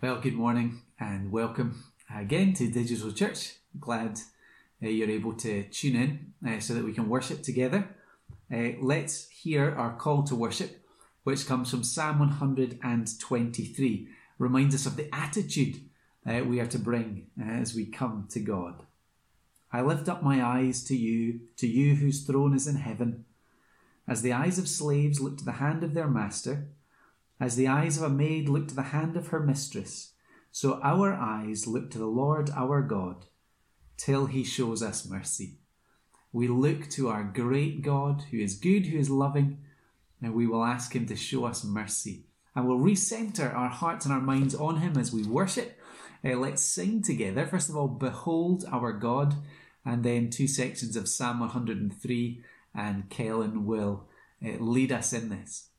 Well, good morning and welcome again to Digital Church. Glad uh, you're able to tune in uh, so that we can worship together. Uh, let's hear our call to worship, which comes from Psalm 123. Reminds us of the attitude uh, we are to bring uh, as we come to God. I lift up my eyes to you, to you whose throne is in heaven. As the eyes of slaves look to the hand of their master, as the eyes of a maid look to the hand of her mistress, so our eyes look to the Lord our God till he shows us mercy. We look to our great God who is good, who is loving, and we will ask him to show us mercy. And we'll recenter our hearts and our minds on him as we worship. Uh, let's sing together. First of all, Behold our God, and then two sections of Psalm 103, and Kellen will uh, lead us in this.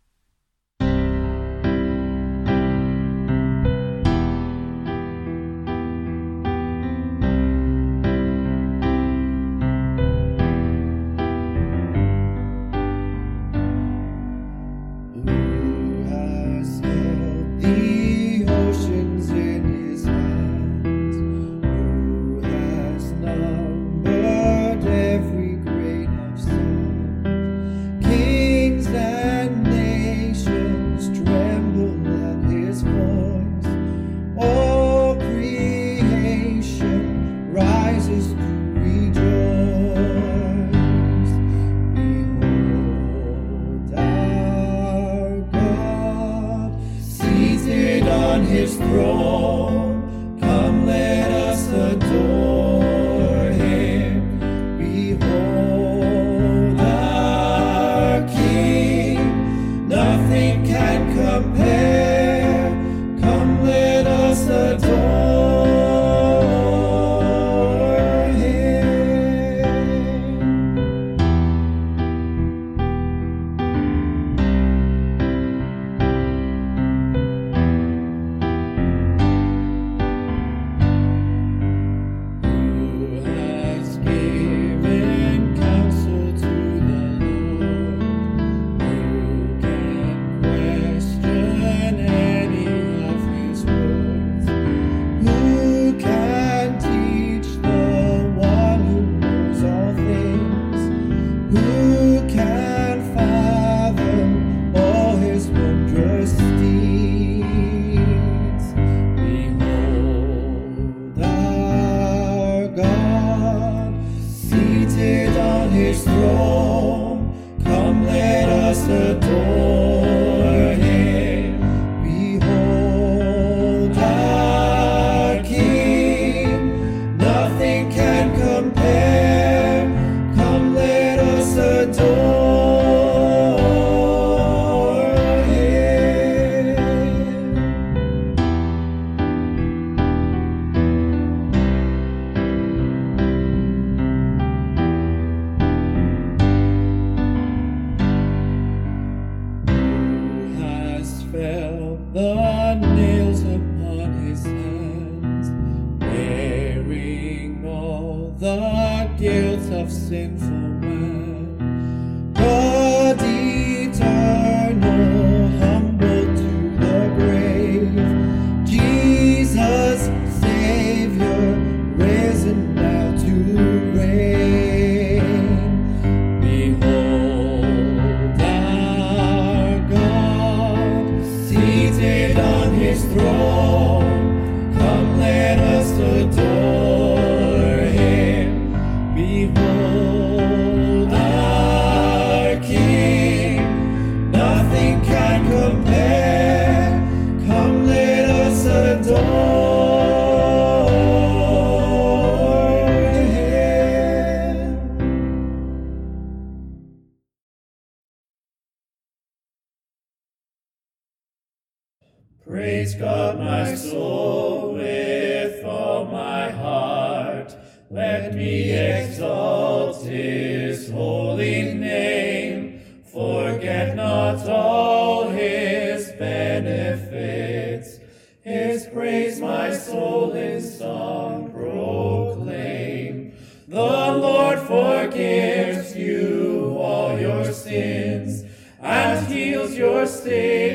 Praise God, my soul, with all my heart. Let me exalt his holy name. Forget not all his benefits. His praise, my soul, in song proclaim. The Lord forgives you all your sins and heals your and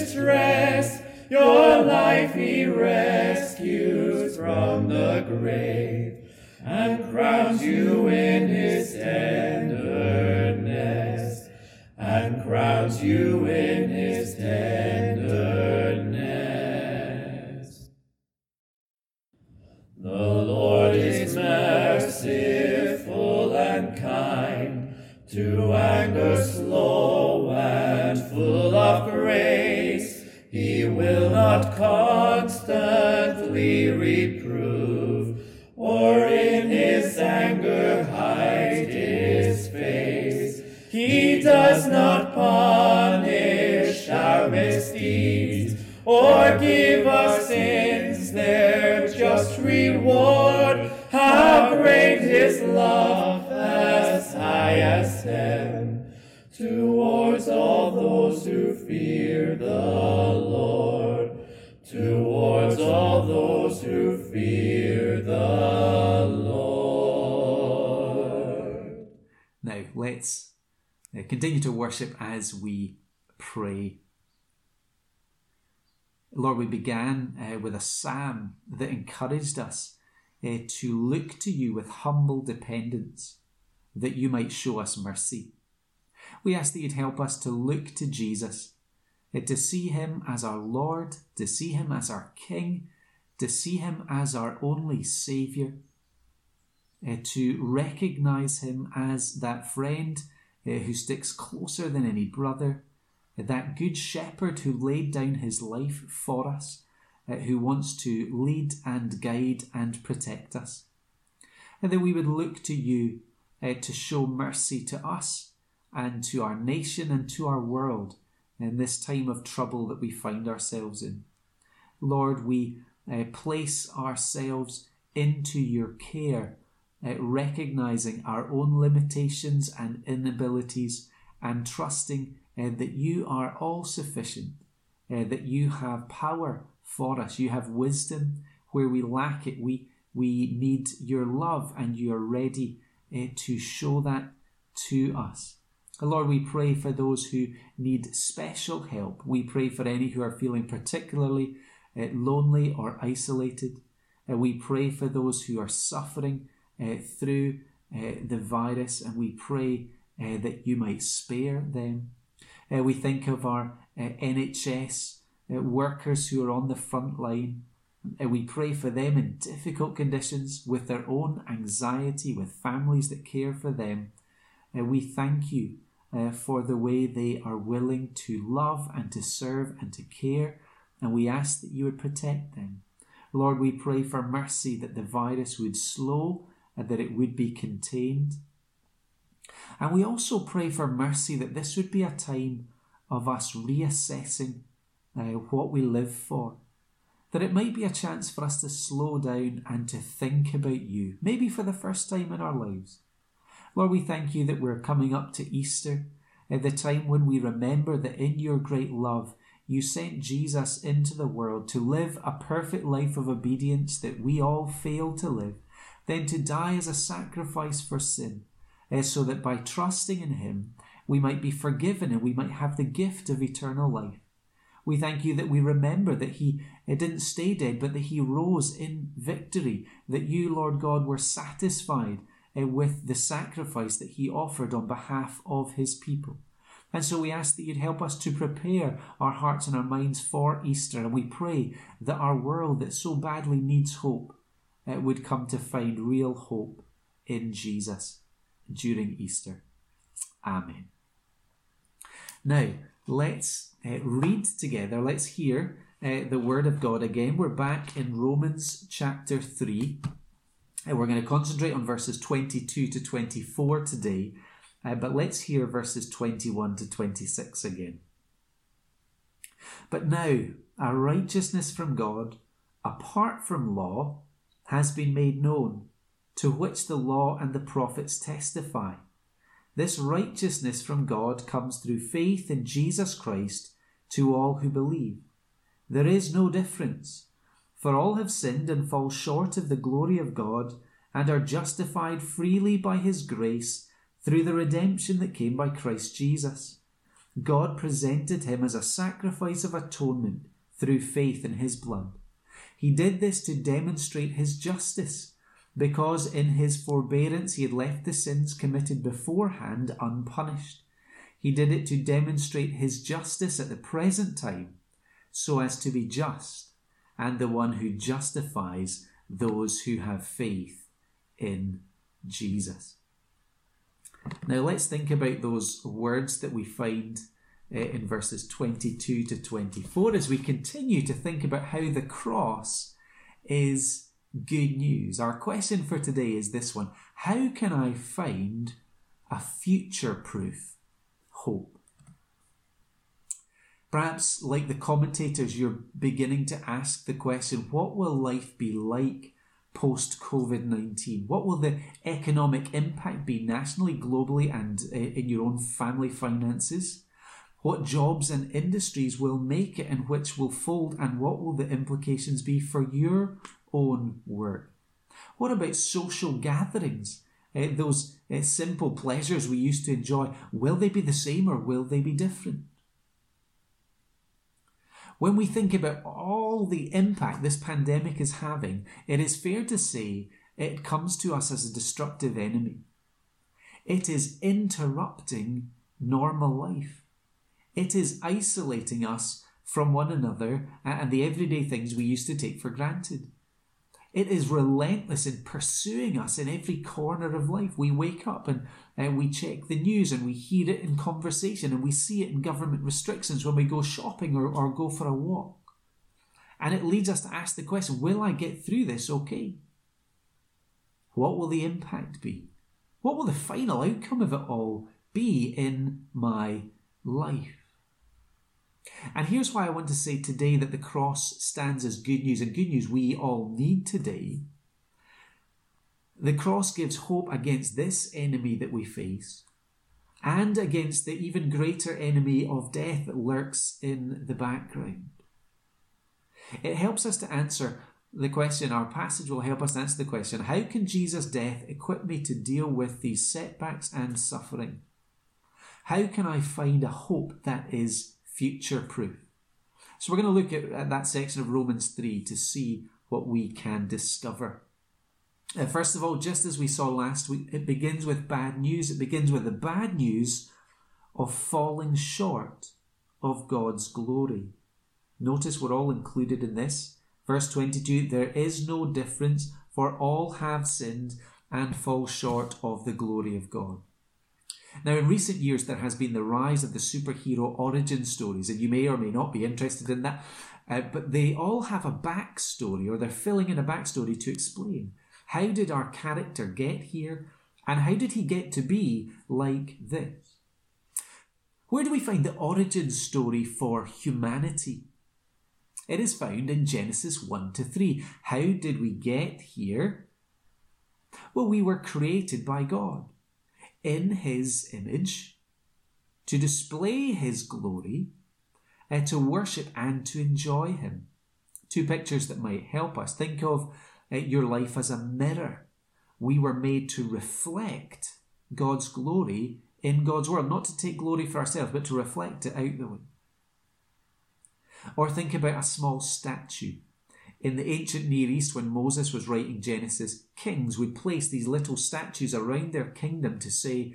distress. Your life he rescues from the grave and crowns you in his tenderness, and crowns you in his constantly reprove, or in his anger hide his face. He does not punish our misdeeds, or give our continue to worship as we pray. Lord, we began uh, with a psalm that encouraged us uh, to look to you with humble dependence, that you might show us mercy. We ask that you'd help us to look to Jesus, uh, to see him as our Lord, to see him as our King, to see him as our only Saviour, uh, to recognize him as that friend uh, who sticks closer than any brother, uh, that good shepherd who laid down his life for us, uh, who wants to lead and guide and protect us. And that we would look to you to show mercy to us and to our nation and to our world in this time of trouble that we find ourselves in. Lord, we place ourselves into your care uh, recognizing our own limitations and inabilities and trusting uh, that you are all sufficient, uh, that you have power for us, you have wisdom where we lack it. We, we need your love and you are ready uh, to show that to us. Lord, we pray for those who need special help. We pray for any who are feeling particularly uh, lonely or isolated. Uh, we pray for those who are suffering through uh, the virus, and we pray uh, that you might spare them. Uh, we think of our uh, NHS uh, workers who are on the front line. And we pray for them in difficult conditions with their own anxiety, with families that care for them. Uh, we thank you uh, for the way they are willing to love and to serve and to care, and we ask that you would protect them. Lord, we pray for mercy that the virus would slow and that it would be contained. And we also pray for mercy that this would be a time of us reassessing uh, what we live for. That it might be a chance for us to slow down and to think about you, maybe for the first time in our lives. Lord, we thank you that we're coming up to Easter, at the time when we remember that in your great love, you sent Jesus into the world to live a perfect life of obedience that we all fail to live, then to die as a sacrifice for sin, uh, so that by trusting in him, we might be forgiven and we might have the gift of eternal life. We thank you that we remember that he uh, didn't stay dead, but that he rose in victory, that you, Lord God, were satisfied uh, with the sacrifice that he offered on behalf of his people. And so we ask that you'd help us to prepare our hearts and our minds for Easter. And we pray that our world that so badly needs hope would come to find real hope in Jesus during Easter. Amen. Now, let's uh, read together, let's hear uh, the Word of God again. We're back in Romans chapter 3. And we're going to concentrate on verses 22 to 24 today, uh, but let's hear verses 21 to 26 again. But now, our righteousness from God, apart from law, has been made known, to which the law and the prophets testify. This righteousness from God comes through faith in Jesus Christ to all who believe. There is no difference. For all have sinned and fall short of the glory of God, and are justified freely by his grace through the redemption that came by Christ Jesus. God presented him as a sacrifice of atonement through faith in his blood. He did this to demonstrate his justice, because in his forbearance he had left the sins committed beforehand unpunished. He did it to demonstrate his justice at the present time, so as to be just and the one who justifies those who have faith in Jesus. Now let's think about those words that we find in verses 22 to 24 as we continue to think about how the cross is good news. Our question for today is this one How can I find a future proof hope? Perhaps, like the commentators, you're beginning to ask the question what will life be like post COVID 19? What will the economic impact be nationally, globally, and uh, in your own family finances? What jobs and industries will make it and which will fold, and what will the implications be for your own work? What about social gatherings? Uh, those uh, simple pleasures we used to enjoy, will they be the same or will they be different? When we think about all the impact this pandemic is having, it is fair to say it comes to us as a destructive enemy. It is interrupting normal life. It is isolating us from one another and the everyday things we used to take for granted. It is relentless in pursuing us in every corner of life. We wake up and uh, we check the news and we hear it in conversation and we see it in government restrictions when we go shopping or, or go for a walk. And it leads us to ask the question will I get through this okay? What will the impact be? What will the final outcome of it all be in my life? And here's why I want to say today that the cross stands as good news, and good news we all need today. The cross gives hope against this enemy that we face and against the even greater enemy of death that lurks in the background. It helps us to answer the question, our passage will help us answer the question how can Jesus' death equip me to deal with these setbacks and suffering? How can I find a hope that is future proof. So we're going to look at, at, that section of Romans 3 to see what we can discover. Uh, first of all, just as we saw last week, it begins with bad news. It begins with the bad news of falling short of God's glory. Notice we're all included in this. Verse 22 There is no difference, for all have sinned and fall short of the glory of God. Now, in recent years, there has been the rise of the superhero origin stories, and you may or may not be interested in that, uh, but they all have a backstory, or they're filling in a backstory to explain how did our character get here, and how did he get to be like this? Where do we find the origin story for humanity? It is found in Genesis 1 to 3. How did we get here? Well, we were created by God in his image, to display his glory, uh, to worship and to enjoy him. Two pictures that might help us. Think of uh, your life as a mirror. We were made to reflect God's glory in God's world, not to take glory for ourselves, but to reflect it out the way. Or think about a small statue in the ancient Near East, when Moses was writing Genesis, kings would place these little statues around their kingdom to say,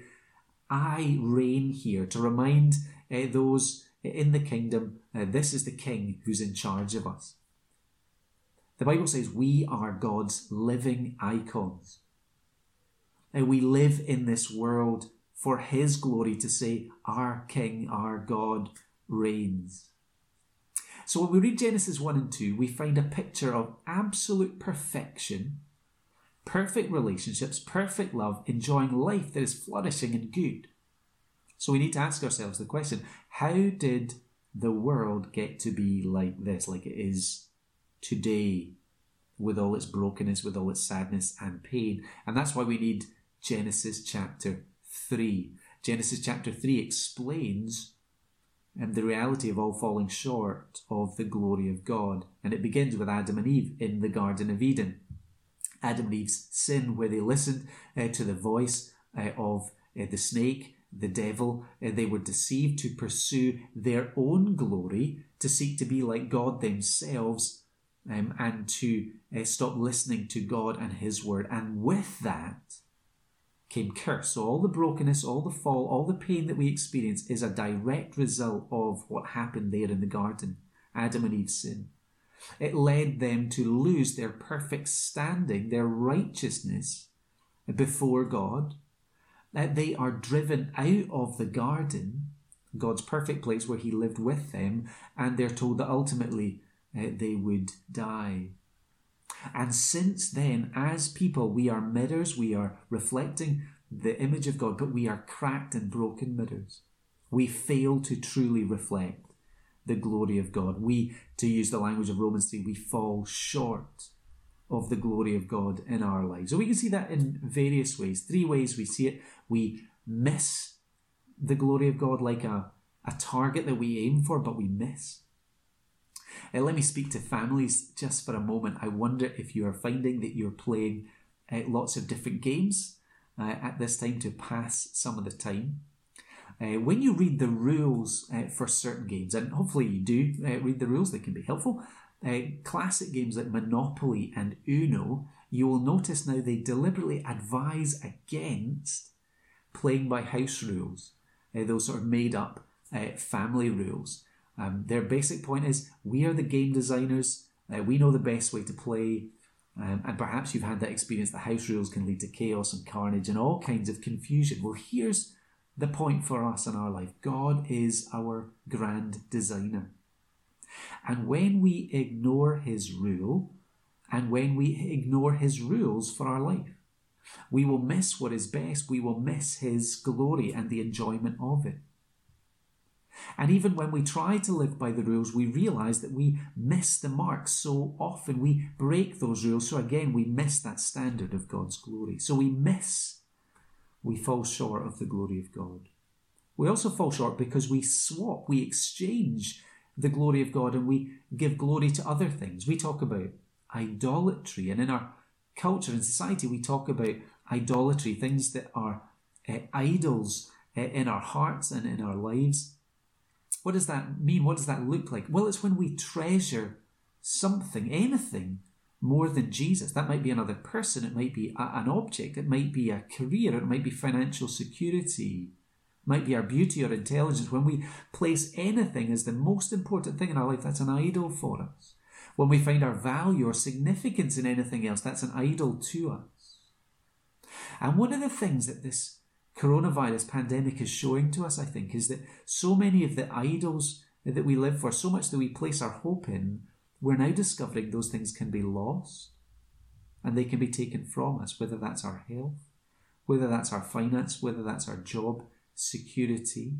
I reign here, to remind uh, those in the kingdom, uh, this is the king who's in charge of us. The Bible says we are God's living icons. And we live in this world for His glory to say, Our King, our God reigns. So when we read Genesis 1 and 2, we find a picture of absolute perfection, perfect relationships, perfect love, enjoying life that is flourishing and good. So we need to ask ourselves the question how did the world get to be like this, like it is today, with all its brokenness, with all its sadness and pain? And that's why we need Genesis chapter 3. Genesis chapter 3 explains and the reality of all falling short of the glory of God. And it begins with Adam and Eve in the Garden of Eden. Adam and Eve's sin, where they listened uh, to the voice uh, of uh, the snake the devil. Uh, they were deceived to pursue their own glory, to seek to be like God themselves, um, and to uh, stop listening to God and His word. And with that came curse. So all the brokenness, all the fall, all the pain that we experience is a direct result of what happened there in the garden, Adam and Eve's sin. It led them to lose their perfect standing, their righteousness before God. That they are driven out of the garden, God's perfect place where He lived with them, and they're told that ultimately uh, they would die. And since then, as people, we are mirrors, we are reflecting the image of God, but we are cracked and broken mirrors. We fail to truly reflect the glory of God. We, to use the language of Romans 3, we fall short of the glory of God in our lives. So we can see that in various ways. Three ways we see it. We miss the glory of God like a, a target that we aim for, but we miss. Uh, let me speak to families just for a moment. I wonder if you are finding that you're playing uh, lots of different games uh, at this time to pass some of the time. Uh, when you read the rules uh, for certain games, and hopefully you do uh, read the rules, they can be helpful. classic games like Monopoly and Uno, you will notice now they deliberately advise against playing by house rules, those sort of made up family rules. Um, their basic point is we are the game designers, uh, we know the best way to play, um, and perhaps you've had that experience that house rules can lead to chaos and carnage and all kinds of confusion. Well, here's the point for us in our life God is our grand designer. And when we ignore his rule, and when we ignore his rules for our life, we will miss what is best. We will miss his glory and the enjoyment of it. And even when we try to live by the rules, we realize that we miss the mark so often. We break those rules. So again, we miss that standard of God's glory. So we miss, we fall short of the glory of God. We also fall short because we swap, we exchange the glory of God and we give glory to other things. We talk about idolatry, and in our culture and society, we talk about idolatry, things that are uh, idols uh, in our hearts and in our lives. What does that mean? What does that look like? Well, it's when we treasure something, anything, more than Jesus. That might be another person, it might be a, an object, it might be a career, it might be financial security, it might be our beauty or intelligence. When we place anything as the most important thing in our life, that's an idol for us. When we find our value or significance in anything else, that's an idol to us. And one of the things that this coronavirus pandemic is showing to us, I think, is that so many of the idols that we live for, so much that we place our hope in, we're now discovering those things can be lost and they can be taken from us, whether that's our health, whether that's our finance, whether that's our job security,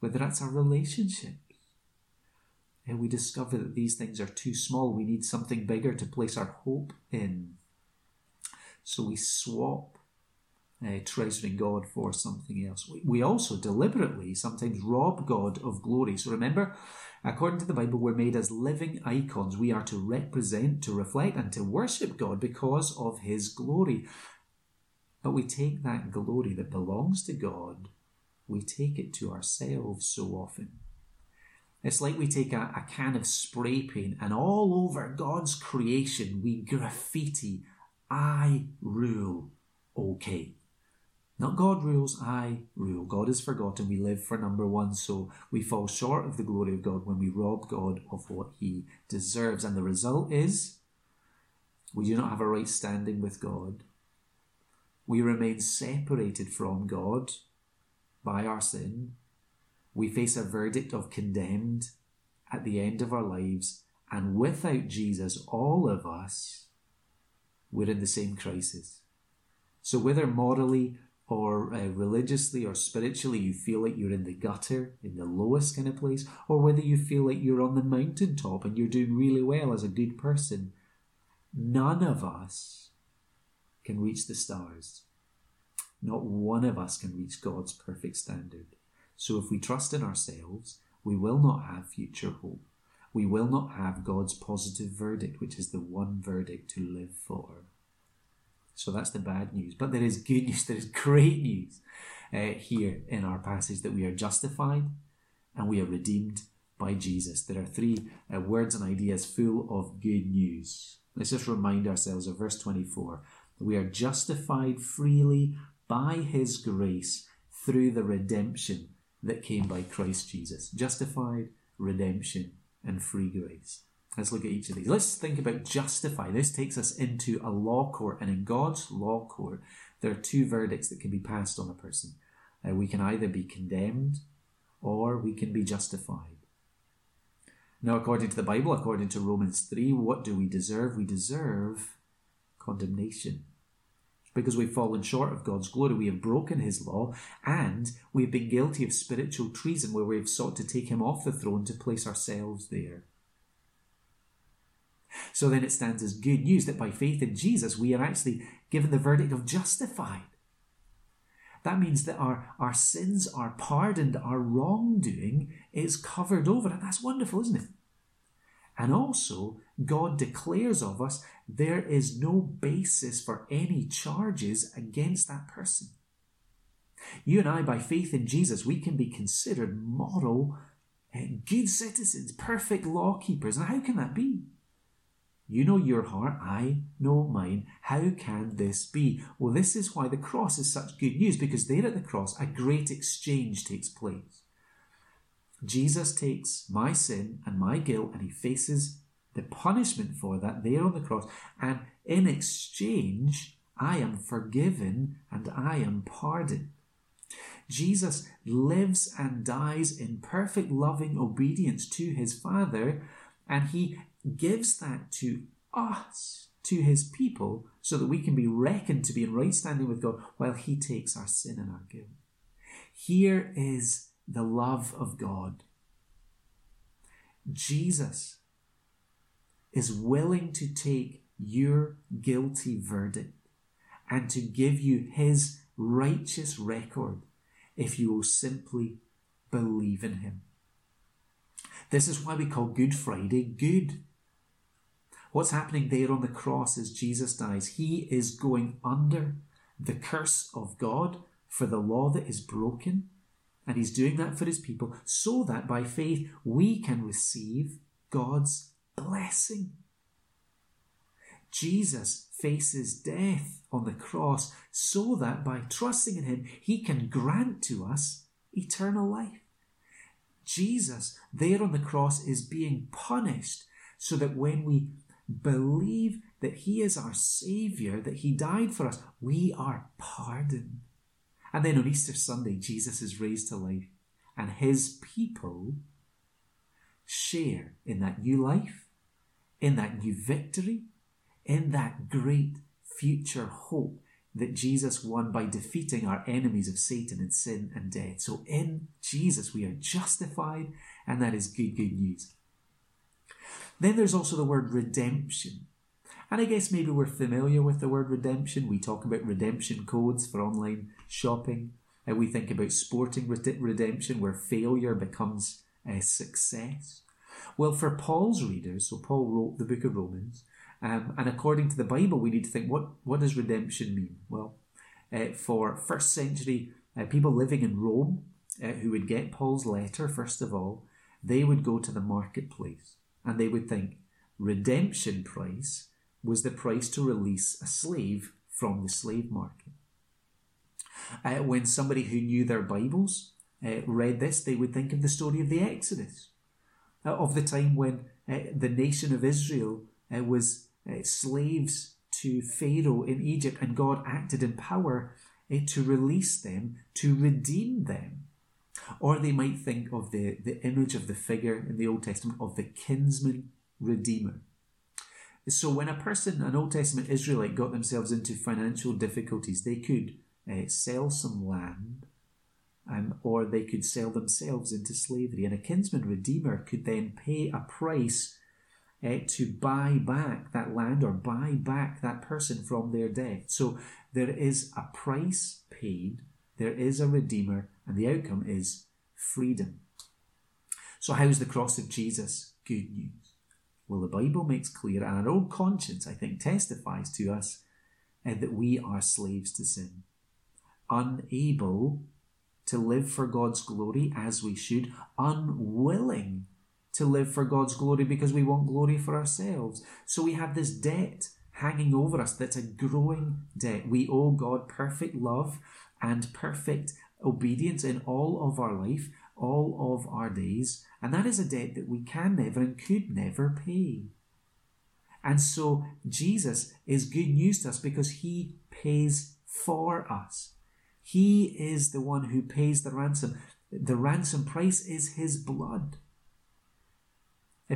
whether that's our relationships. And we discover that these things are too small. We need something bigger to place our hope in. So we swap uh, treasuring God for something else. We, we also deliberately sometimes rob God of glory. So remember, according to the Bible, we're made as living icons. We are to represent, to reflect, and to worship God because of His glory. But we take that glory that belongs to God, we take it to ourselves so often. It's like we take a, a can of spray paint and all over God's creation we graffiti, I rule, okay. Not God rules, I rule. God is forgotten. We live for number one, so we fall short of the glory of God when we rob God of what he deserves. And the result is we do not have a right standing with God. We remain separated from God by our sin. We face a verdict of condemned at the end of our lives. And without Jesus, all of us, we're in the same crisis. So, whether morally or uh, religiously or spiritually you feel like you're in the gutter, in the lowest kind of place, or whether you feel like you're on the mountaintop and you're doing really well as a good person, none of us can reach the stars. Not one of us can reach God's perfect standard. So if we trust in ourselves, we will not have future hope. We will not have God's positive verdict, which is the one verdict to live for. So that's the bad news. But there is good news, there is great news. uh, here in our passage that we are justified and we are redeemed by Jesus. There are three uh, words and ideas full of good news. Let's just remind ourselves of verse 24. We are justified freely by his grace through the redemption that came by Christ Jesus. Justified, redemption, and free grace. Let's look at each of these. Let's think about justify. This takes us into a law court, and in God's law court, there are two verdicts that can be passed on a person. Uh, we can either be condemned or we can be justified. Now, according to the Bible, according to Romans 3, what do we deserve? We deserve condemnation. Because we've fallen short of God's glory, we have broken his law, and we've been guilty of spiritual treason where we've sought to take him off the throne to place ourselves there. So then it stands as good news that by faith in Jesus, we are actually given the verdict of justified. That means that our, our sins are pardoned, our wrongdoing is covered over. And that's wonderful, isn't it? And also, God declares of us there is no basis for any charges against that person. You and I, by faith in Jesus, we can be considered moral, eh, good citizens, perfect law keepers. And how can that be? You know your heart, I know mine. How can this be? Well, this is why the cross is such good news, because there at the cross, a great exchange takes place. Jesus takes my sin and my guilt and he faces the punishment for that there on the cross. And in exchange, I am forgiven and I am pardoned. Jesus lives and dies in perfect loving obedience to his Father, and he gives that to us, to his people, so that we can be reckoned to be in right standing with God while he takes our sin and our guilt. Here is the love of God. Jesus is willing to take your guilty verdict and to give you his righteous record if you will simply believe in him. This is why we call Good Friday good. What's happening there on the cross as Jesus dies? He is going under the curse of God for the law that is broken. And he's doing that for his people so that by faith we can receive God's blessing. Jesus faces death on the cross so that by trusting in him, he can grant to us eternal life. Jesus, there on the cross, is being punished so that when we believe that He is our Saviour, that He died for us, we are pardoned. And then on Easter Sunday, Jesus is raised to life, and His people share in that new life, in that new victory, in that great future hope that Jesus won by defeating our enemies of Satan and sin and death. So in Jesus we are justified, and that is good, good news. Then there's also the word redemption. And I guess maybe we're familiar with the word redemption. We talk about redemption codes for online shopping. Uh, we think about sporting redemption where failure becomes a success. Well, for Paul's readers, so Paul wrote the book of Romans, um, and according to the Bible, we need to think what, what does redemption mean? Well, uh, for first century uh, people living in Rome uh, who would get Paul's letter, first of all, they would go to the marketplace and they would think redemption price was the price to release a slave from the slave market. Uh, when somebody who knew their Bibles uh, read this, they would think of the story of the Exodus, uh, of the time when uh, the nation of Israel uh, was uh, slaves to Pharaoh in Egypt, and God acted in power to release them, to redeem them. Or they might think of the, the image of the figure in the Old Testament of the kinsman redeemer. So when a person, an Old Testament Israelite, got themselves into financial difficulties, they could uh, sell some land um, or they could sell themselves into slavery. And a kinsman redeemer could then pay a price uh, to buy back that land or buy back that person from their debt. So there is a price paid, there is a redeemer, and the outcome is freedom. So, how is the cross of Jesus good news? Well, the Bible makes clear, and our own conscience, I think, testifies to us uh, that we are slaves to sin, unable to live for God's glory as we should, unwilling to live for God's glory because we want glory for ourselves. So we have this debt hanging over us that's a growing debt. We owe God perfect love and perfect obedience in all of our life, all of our days, and that is a debt that we can never and could never pay. And so Jesus is good news to us because he pays for us. He is the one who pays the ransom. The ransom price is his blood.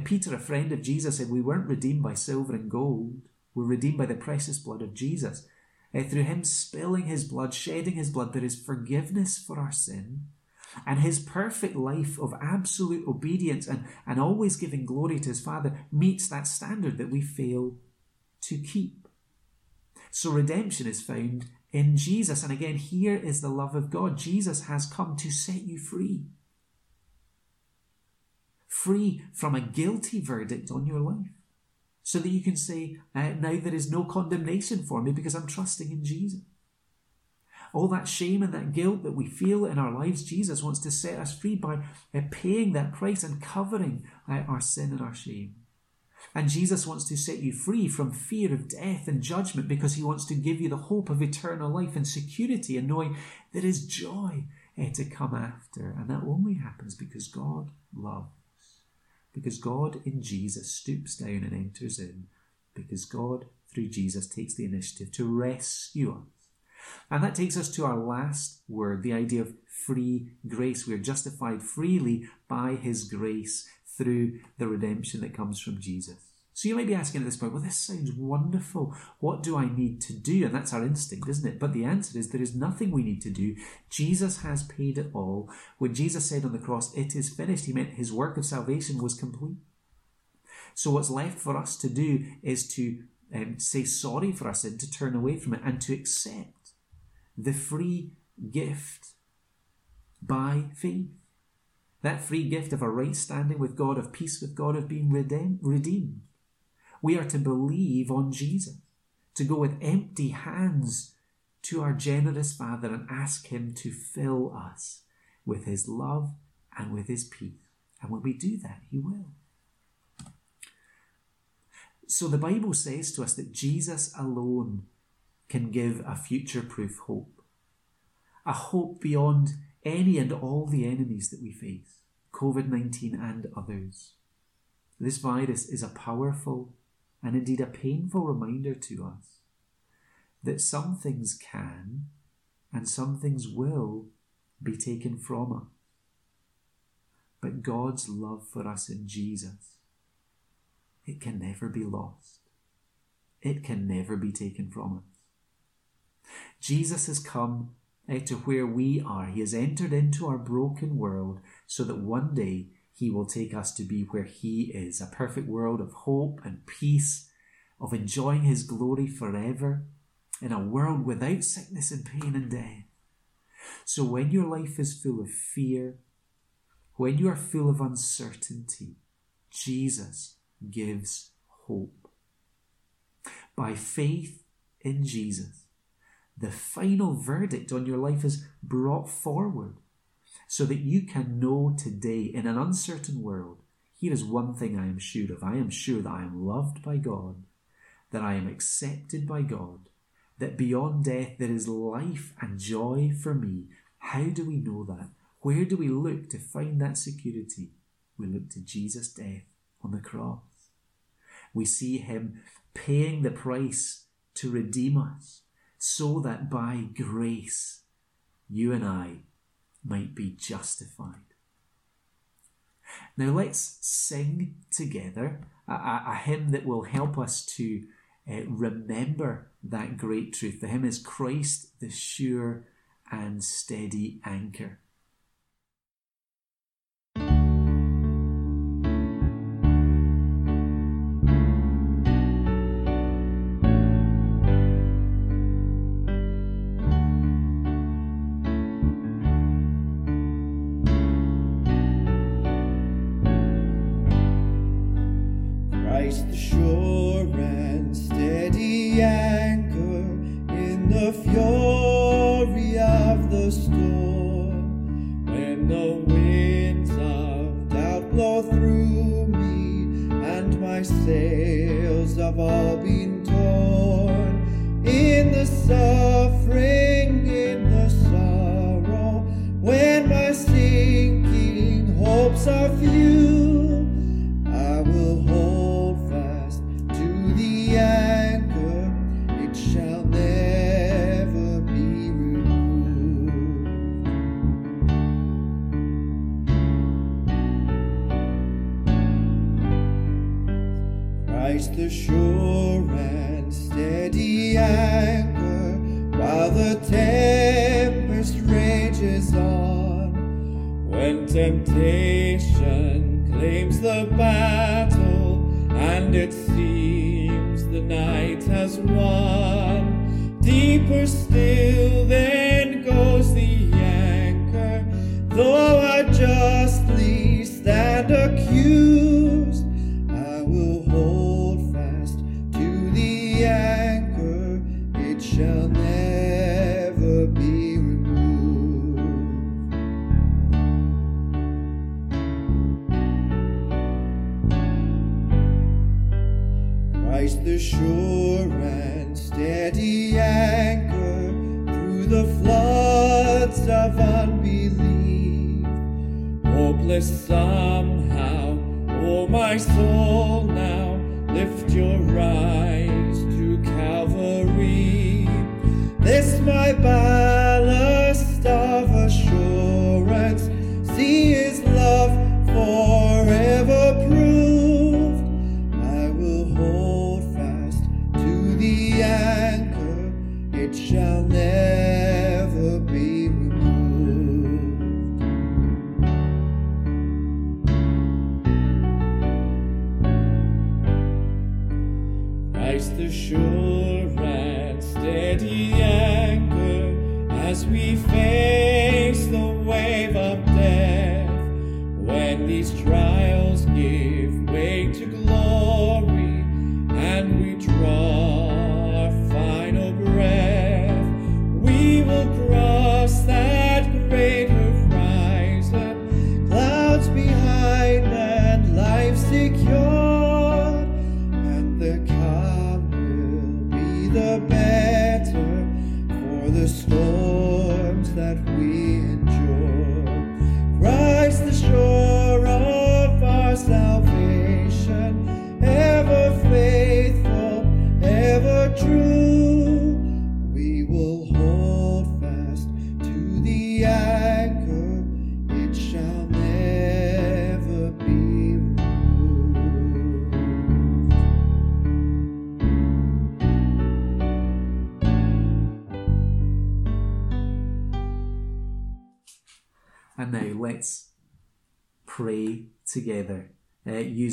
Peter, a friend of Jesus, said, We weren't redeemed by silver and gold. We're redeemed by the precious blood of Jesus. Through him spilling his blood, shedding his blood, there is forgiveness for our sin. And his perfect life of absolute obedience and, and always giving glory to his Father meets that standard that we fail to keep. So redemption is found in Jesus. And again, here is the love of God. Jesus has come to set you free. Free from a guilty verdict on your life. So that you can say, uh, now there is no condemnation for me because I'm trusting in Jesus all that shame and that guilt that we feel in our lives, Jesus wants to set us free by uh, paying that price and covering uh, our sin and our shame. And Jesus wants to set you free from fear of death and judgment because he wants to give you the hope of eternal life and security and knowing there is joy to come after. And that only happens because God loves. Because God in Jesus stoops down and enters in. Because God through Jesus takes the initiative to rescue us and that takes us to our last word, the idea of free grace. We are justified freely by his grace through the redemption that comes from Jesus. So you may be asking at this point, well, this sounds wonderful. What do I need to do? And that's our instinct, isn't it? But the answer is there is nothing we need to do. Jesus has paid it all. When Jesus said on the cross, it is finished, he meant his work of salvation was complete. So what's left for us to do is to um, say sorry for our sin, to turn away from it, and to accept the free gift by faith. That free gift of a right standing with God, of peace with God, of being redeemed. We are to believe on Jesus, to go with empty hands to our generous Father and ask Him to fill us with His love and with His peace. And when we do that, He will. So the Bible says to us that Jesus alone can give a future proof hope. A hope beyond any and all the enemies that we face, COVID 19 and others. This virus is a powerful and indeed a painful reminder to us that some things can and some things will be taken from us. But God's love for us in Jesus, it can never be lost. It can never be taken from us. Jesus has come to where we are. He has entered into our broken world so that one day he will take us to be where he is a perfect world of hope and peace, of enjoying his glory forever in a world without sickness and pain and death. So when your life is full of fear, when you are full of uncertainty, Jesus gives hope. By faith in Jesus, the final verdict on your life is brought forward so that you can know today in an uncertain world here is one thing I am sure of I am sure that I am loved by God, that I am accepted by God, that beyond death there is life and joy for me. How do we know that? Where do we look to find that security? We look to Jesus' death on the cross. We see him paying the price to redeem us so that by grace you and I might be justified. Now let's sing together a, a, hymn that will help us to uh, remember that great truth. The hymn is Christ, the sure and steady anchor. Floods of unbelief. Hopeless somehow, oh my soul, now lift your eyes to Calvary. This my ballast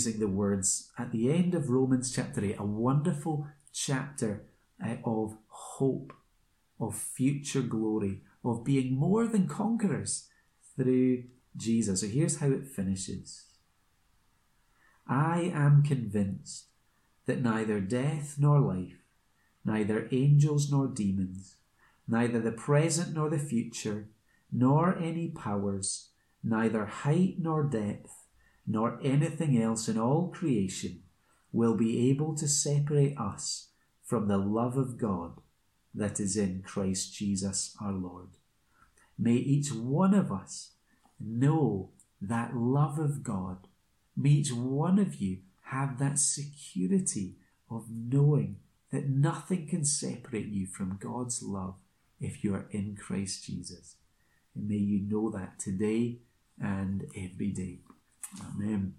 using the words at the end of Romans chapter 8, a wonderful chapter uh, of hope, of future glory, of being more than conquerors through Jesus. So here's how it finishes I am convinced that neither death nor life, neither angels nor demons, neither the present nor the future, nor any powers, neither height nor depth, nor anything else in all creation will be able to separate us from the love of God that is in Christ Jesus our Lord. May each one of us know that love of God. May each one of you have that security of knowing that nothing can separate you from God's love if you are in Christ Jesus. And may you know that today and every day. Amen.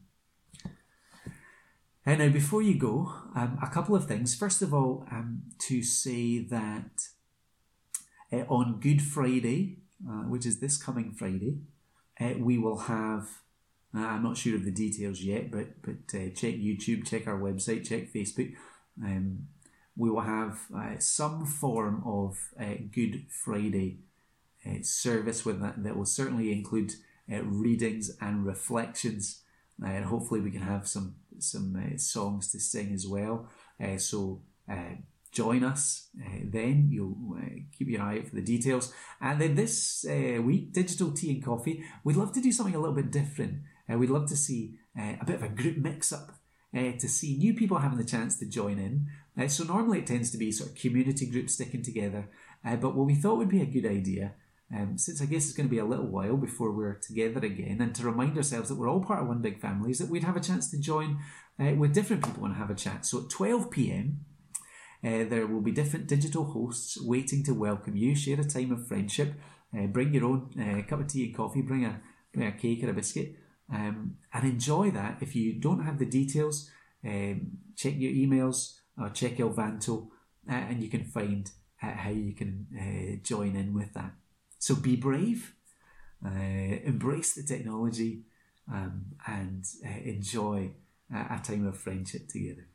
And now, before you go, um, a couple of things. First of all, um, to say that uh, on Good Friday, uh, which is this coming Friday, uh, we will have. Uh, I'm not sure of the details yet, but but uh, check YouTube, check our website, check Facebook. Um, we will have some form of Good Friday service with that that will certainly include uh, readings and reflections, uh, and hopefully we can have some some uh, songs to sing as well. Uh, so join us uh, then. You'll uh, keep your eye out for the details. And then this uh, week, digital tea and coffee. We'd love to do something a little bit different. We'd love to see a bit of a group mix up. to see new people having the chance to join in. So normally it tends to be sort of community groups sticking together, but what we thought would be a good idea, um, since I guess it's going to be a little while before we're together again, and to remind ourselves that we're all part of one big family, is that we'd have a chance to join uh, with different people and have a chat. So at 12 p.m. Uh, there will be different digital hosts waiting to welcome you. Share a time of friendship. Uh, bring your own uh, cup of tea and coffee. Bring a bring a cake or a biscuit, um, and enjoy that. If you don't have the details, um, check your emails or check Elvanto, uh, and you can find uh, how you can join in with that. So be brave, embrace the technology, um, and enjoy a time of friendship together.